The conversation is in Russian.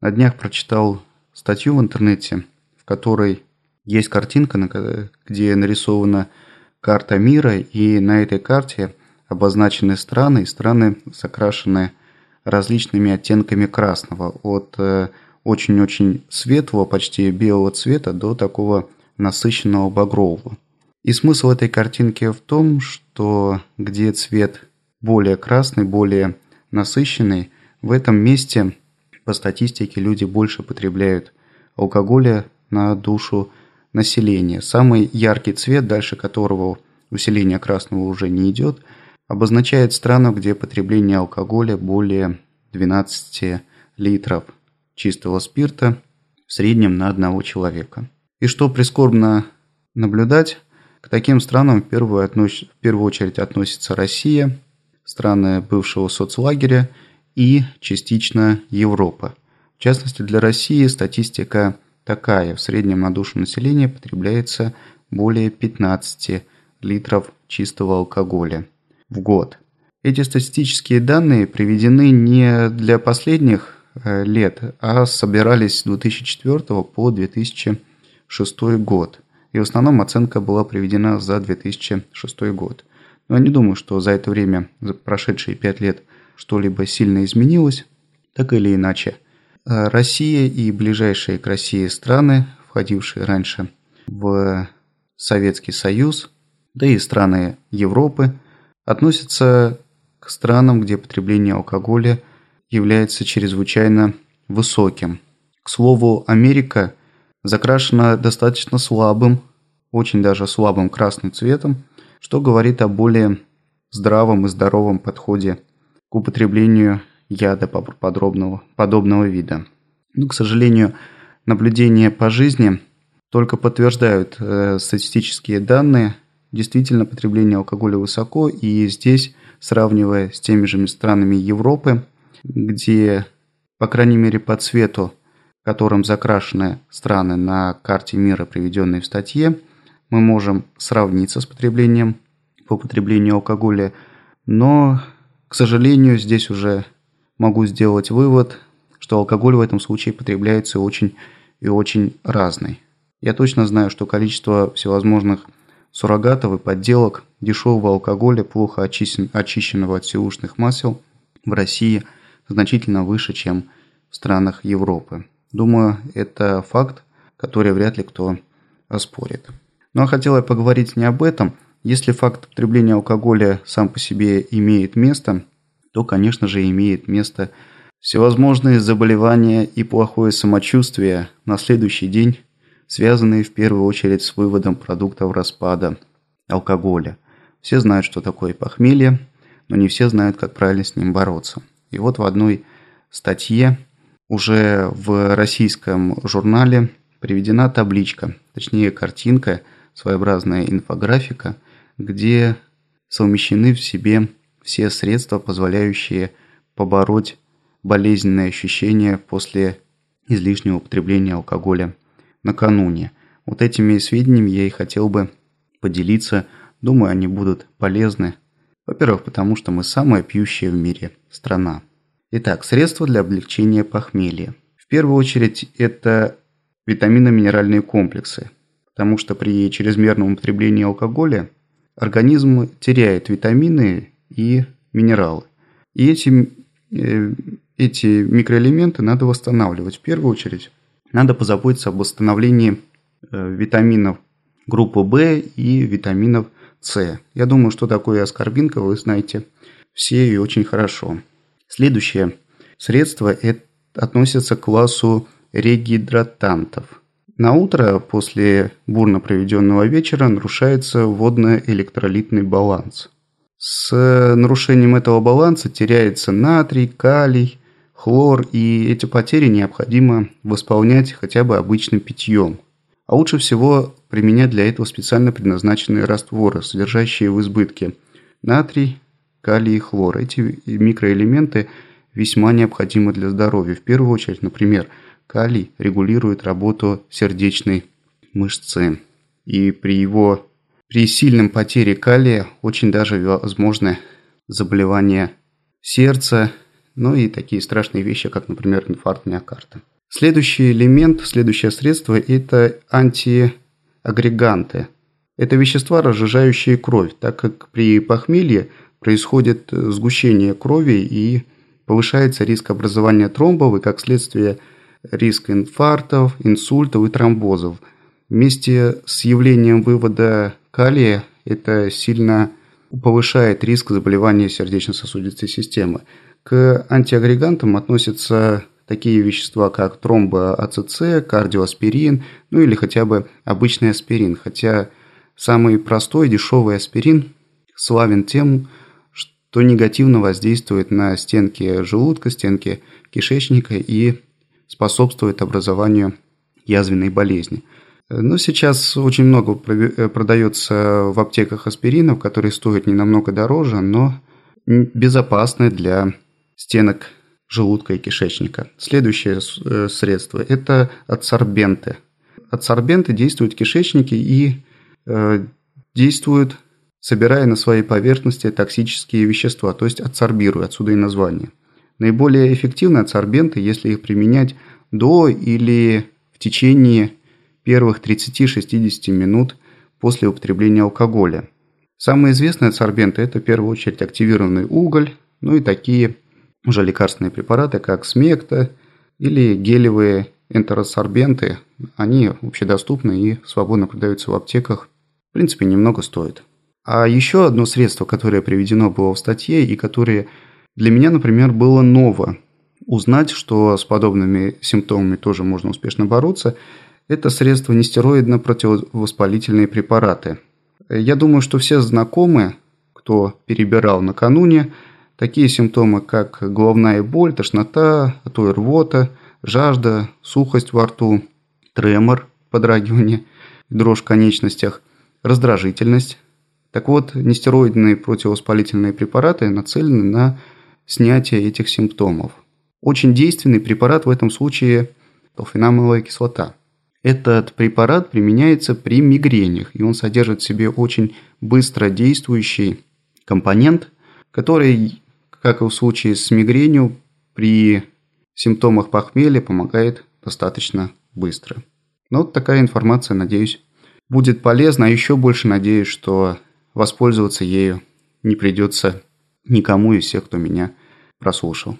на днях прочитал статью в интернете, в которой есть картинка, где нарисована карта мира, и на этой карте обозначены страны, и страны закрашены различными оттенками красного, от э, очень-очень светлого, почти белого цвета до такого насыщенного багрового. И смысл этой картинки в том, что где цвет более красный, более насыщенный, в этом месте по статистике люди больше потребляют алкоголя на душу населения. Самый яркий цвет, дальше которого усиление красного уже не идет, обозначает страну, где потребление алкоголя более 12 литров чистого спирта в среднем на одного человека. И что прискорбно наблюдать, к таким странам в первую, относ... в первую очередь относится Россия, страны бывшего соцлагеря и частично Европа. В частности, для России статистика такая. В среднем на душу населения потребляется более 15 литров чистого алкоголя в год. Эти статистические данные приведены не для последних э, лет, а собирались с 2004 по 2006 год. И в основном оценка была приведена за 2006 год. Но я не думаю, что за это время, за прошедшие 5 лет, что-либо сильно изменилось, так или иначе. Э, Россия и ближайшие к России страны, входившие раньше в Советский Союз, да и страны Европы, относятся к странам, где потребление алкоголя является чрезвычайно высоким. К слову, Америка закрашена достаточно слабым, очень даже слабым красным цветом, что говорит о более здравом и здоровом подходе к употреблению яда подробного, подобного вида. Но, к сожалению, наблюдения по жизни только подтверждают э, статистические данные. Действительно, потребление алкоголя высоко, и здесь, сравнивая с теми же странами Европы, где, по крайней мере, по цвету, которым закрашены страны на карте мира, приведенной в статье, мы можем сравниться с потреблением по потреблению алкоголя, но, к сожалению, здесь уже могу сделать вывод, что алкоголь в этом случае потребляется очень и очень разный. Я точно знаю, что количество всевозможных суррогатов и подделок дешевого алкоголя, плохо очищенного от силушных масел, в России значительно выше, чем в странах Европы. Думаю, это факт, который вряд ли кто оспорит. Но хотел я поговорить не об этом. Если факт потребления алкоголя сам по себе имеет место, то, конечно же, имеет место всевозможные заболевания и плохое самочувствие на следующий день, связанные в первую очередь с выводом продуктов распада алкоголя. Все знают, что такое похмелье, но не все знают, как правильно с ним бороться. И вот в одной статье уже в российском журнале приведена табличка, точнее картинка, своеобразная инфографика, где совмещены в себе все средства, позволяющие побороть болезненные ощущения после излишнего употребления алкоголя накануне. Вот этими сведениями я и хотел бы поделиться. Думаю, они будут полезны. Во-первых, потому что мы самая пьющая в мире страна. Итак, средства для облегчения похмелья. В первую очередь это витаминно-минеральные комплексы, потому что при чрезмерном употреблении алкоголя организм теряет витамины и минералы. И эти, э, эти микроэлементы надо восстанавливать. В первую очередь надо позаботиться об восстановлении э, витаминов группы В и витаминов С. Я думаю, что такое аскорбинка, вы знаете все и очень хорошо. Следующее средство это относится к классу регидратантов. На утро после бурно проведенного вечера нарушается водно-электролитный баланс. С нарушением этого баланса теряется натрий, калий, хлор, и эти потери необходимо восполнять хотя бы обычным питьем. А лучше всего применять для этого специально предназначенные растворы, содержащие в избытке натрий, калий и хлор. Эти микроэлементы весьма необходимы для здоровья. В первую очередь, например, калий регулирует работу сердечной мышцы. И при его при сильном потере калия очень даже возможны заболевания сердца, ну и такие страшные вещи, как, например, инфаркт миокарда. Следующий элемент, следующее средство – это антиагреганты. Это вещества, разжижающие кровь, так как при похмелье происходит сгущение крови и повышается риск образования тромбов и, как следствие, риск инфарктов, инсультов и тромбозов. Вместе с явлением вывода калия это сильно повышает риск заболевания сердечно-сосудистой системы. К антиагрегантам относятся такие вещества, как тромбоацетин, кардиоаспирин, ну или хотя бы обычный аспирин. Хотя самый простой дешевый аспирин славен тем, что негативно воздействует на стенки желудка, стенки кишечника и способствует образованию язвенной болезни. Но сейчас очень много продается в аптеках аспиринов, которые стоят не намного дороже, но безопасны для стенок желудка и кишечника. Следующее э, средство – это адсорбенты. Адсорбенты действуют в кишечнике и э, действуют, собирая на своей поверхности токсические вещества, то есть адсорбируя, отсюда и название. Наиболее эффективны адсорбенты, если их применять до или в течение первых 30-60 минут после употребления алкоголя. Самые известные адсорбенты – это в первую очередь активированный уголь, ну и такие уже лекарственные препараты, как смекта или гелевые энтеросорбенты, они общедоступны и свободно продаются в аптеках. В принципе, немного стоит. А еще одно средство, которое приведено было в статье и которое для меня, например, было ново узнать, что с подобными симптомами тоже можно успешно бороться, это средство нестероидно-противовоспалительные препараты. Я думаю, что все знакомы, кто перебирал накануне, Такие симптомы, как головная боль, тошнота, а то и рвота, жажда, сухость во рту, тремор, подрагивание, дрожь в конечностях, раздражительность. Так вот, нестероидные противовоспалительные препараты нацелены на снятие этих симптомов. Очень действенный препарат в этом случае – толфенамовая кислота. Этот препарат применяется при мигрениях, и он содержит в себе очень быстро действующий компонент, который как и в случае с мигренью, при симптомах похмелья помогает достаточно быстро. Ну, вот такая информация, надеюсь, будет полезна. А еще больше надеюсь, что воспользоваться ею не придется никому из всех, кто меня прослушал.